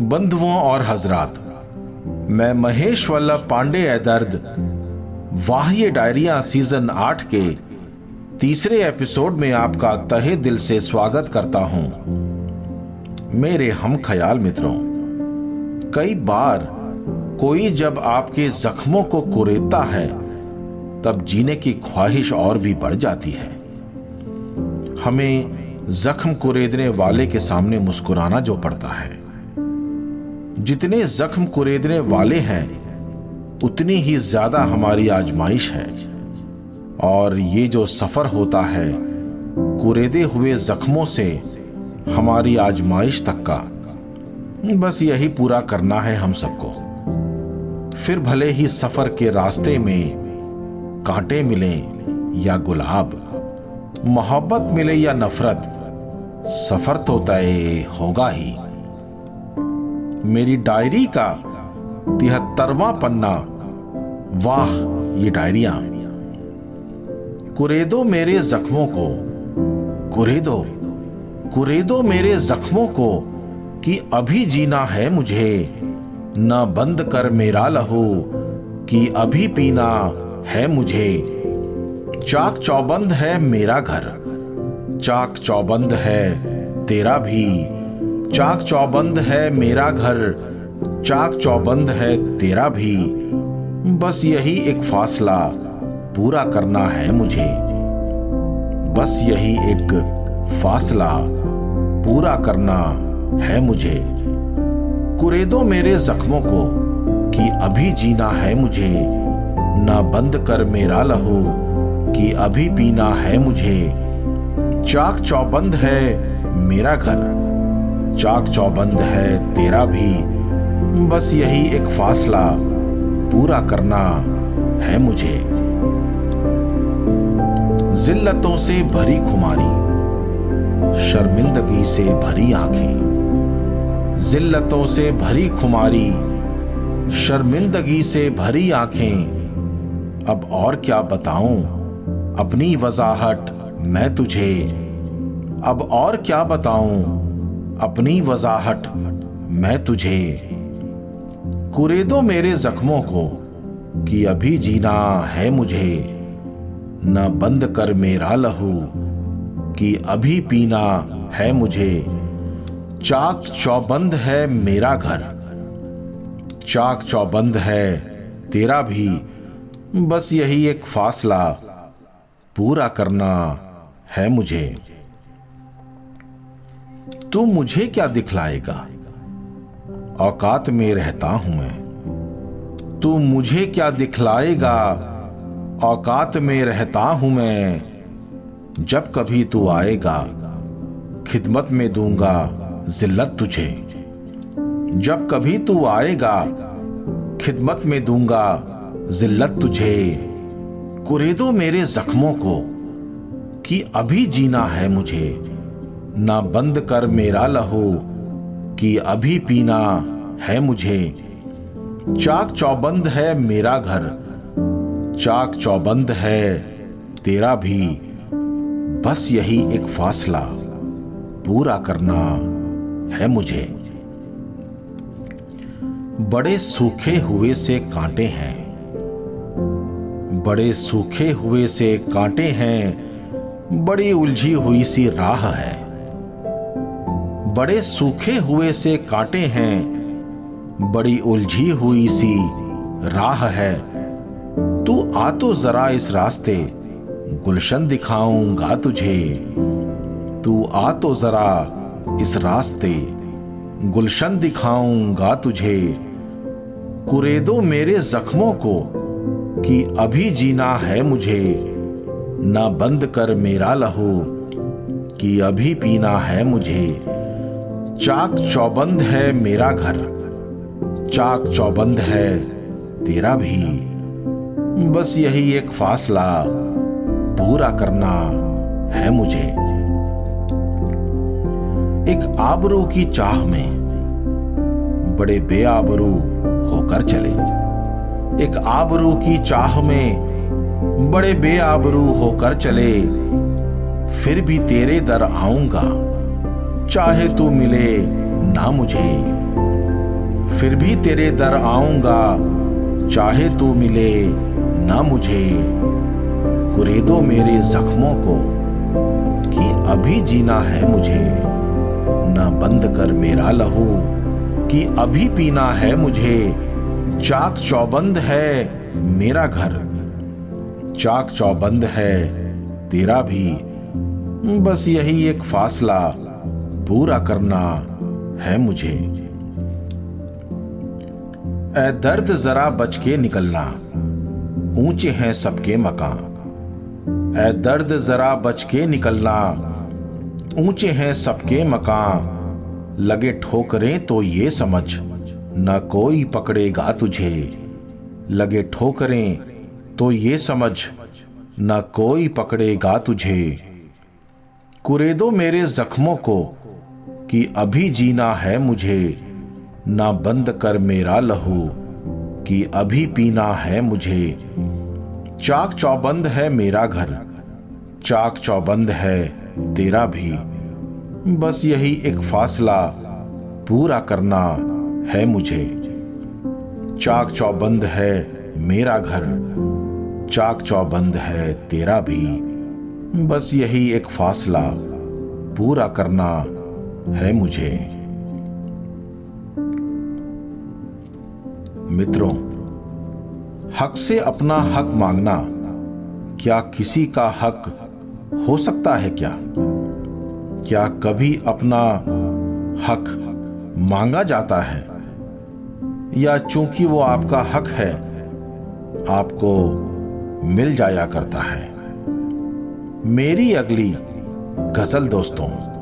बंधुओं और हजरात, मैं महेश वल्लभ पांडे ए दर्द वाह्य डायरिया सीज़न आठ के तीसरे एपिसोड में आपका तहे दिल से स्वागत करता हूँ। मेरे हम ख्याल मित्रों, कई बार कोई जब आपके जख्मों को कुरेदता है, तब जीने की ख्वाहिश और भी बढ़ जाती है। हमें जख्म कुरेदने वाले के सामने मुस्कुराना जो पड़ता है। जितने जख्म कुरेदने वाले हैं, उतनी ही ज़्यादा हमारी आजमाइश है। और ये जो सफ़र होता है, कुरेदे हुए जख्मों से हमारी आजमाइश तक का, बस यही पूरा करना है हम सबको। फिर भले ही सफ़र के रास्ते में कांटे मिले या गुलाब, मोहब्बत मिले या नफरत, सफ़र तो तय होगा ही। मेरी डायरी का तिहत्तरवा पन्ना। वाह, ये डायरिया। कुरेदो मेरे जख्मों को, कुरेदो कुरेदो मेरे जख्मों को कि अभी जीना है मुझे। न बंद कर मेरा लहू कि अभी पीना है मुझे। चाक चौबंद है मेरा घर, चाक चौबंद है तेरा भी। चाक चौबंद है मेरा घर, चाक चौबंद है तेरा भी। बस यही एक फासला पूरा करना है मुझे। बस यही एक फासला पूरा करना है मुझे। कुरेदो मेरे जख्मों को कि अभी जीना है मुझे। ना बंद कर मेरा लहू कि अभी पीना है मुझे। चाक चौबंद है मेरा घर चाक चौबंद है, तेरा भी। बस यही एक फासला पूरा करना है मुझे। जिल्लतों से भरी खुमारी, शर्मिंदगी से भरी आँखें। जिल्लतों से भरी खुमारी, शर्मिंदगी से भरी आँखें। अब और क्या बताऊँ? अपनी वजाहट मैं तुझे। अब और क्या बताऊँ? अपनी वजाहट मैं तुझे। कुरेदो मेरे जख्मों को कि अभी जीना है मुझे। न बंद कर मेरा लहू कि अभी पीना है मुझे। चाक चौबंद है मेरा घर, चाक चौबंद है तेरा भी। बस यही एक फासला पूरा करना है मुझे। तू मुझे क्या दिखलाएगा? औकात में रहता हूँ मैं। तू मुझे क्या दिखलाएगा? औकात में रहता हूँ मैं। जब कभी तू आएगा, खिदमत में दूँगा जिल्लत तुझे। जब कभी तू आएगा, खिदमत में दूँगा जिल्लत तुझे। कुरेदो मेरे जख्मों को कि अभी जीना है मुझे। ना बंद कर मेरा लहू, कि अभी पीना है मुझे। चाक चौबंद है मेरा घर, चाक चौबंद है तेरा भी। बस यही एक फासला पूरा करना है मुझे। बड़े सूखे हुए से कांटे हैं, बड़े सूखे हुए से कांटे हैं, बड़ी उलझी हुई सी राह है। बड़े सूखे हुए से कांटे हैं। बड़ी उलझी हुई सी राह है। तू आ तो जरा इस रास्ते, गुलशन दिखाऊँगा तुझे। तू आ तो जरा इस रास्ते, गुलशन दिखाऊँगा तुझे। कुरेदो मेरे जख्मों को कि अभी जीना है मुझे। ना बंद कर मेरा लहू कि अभी पीना है मुझे। चाक चौबंद है मेरा घर, चाक चौबंद है तेरा भी। बस यही एक फासला पूरा करना है मुझे। एक आबरू की चाह में बड़े बेआबरू होकर चले। एक आबरू की चाह में बड़े बेआबरू होकर चले। फिर भी तेरे दर आऊँगा। चाहे तू मिले ना मुझे। फिर भी तेरे दर आऊँगा, चाहे तू मिले ना मुझे। कुरे दो मेरे जख्मों को कि अभी जीना है मुझे। ना बंद कर मेरा लहू कि अभी पीना है मुझे। चाक चौबंद है मेरा घर, चाक चौबंद है तेरा भी। बस यही एक फासला पूरा करना है मुझे। ए दर्द जरा बच के निकलना, ऊँचे हैं सबके मकान। ए दर्द जरा बच के निकलना, ऊँचे हैं सबके मकान। लगे ठोकरें तो ये समझ, न कोई पकड़ेगा तुझे। लगे ठोकरें तो ये समझ, न कोई पकड़ेगा तुझे। कुरेदो मेरे जख्मों को कि अभी जीना है मुझे, ना बंद कर मेरा लहू, कि अभी पीना है मुझे। चाक चौबंद है मेरा घर, चाक चौबंद है तेरा भी। बस यही एक फासला पूरा करना है मुझे। चाक चौबंद है मेरा घर, चाक चौबंद है तेरा भी। बस यही एक फासला पूरा करना है मुझे। मित्रों, हक से अपना हक मांगना, क्या किसी का हक हो सकता है क्या? क्या कभी अपना हक मांगा जाता है? या चूँकि वो आपका हक है, आपको मिल जाया करता है। मेरी अगली गज़ल दोस्तों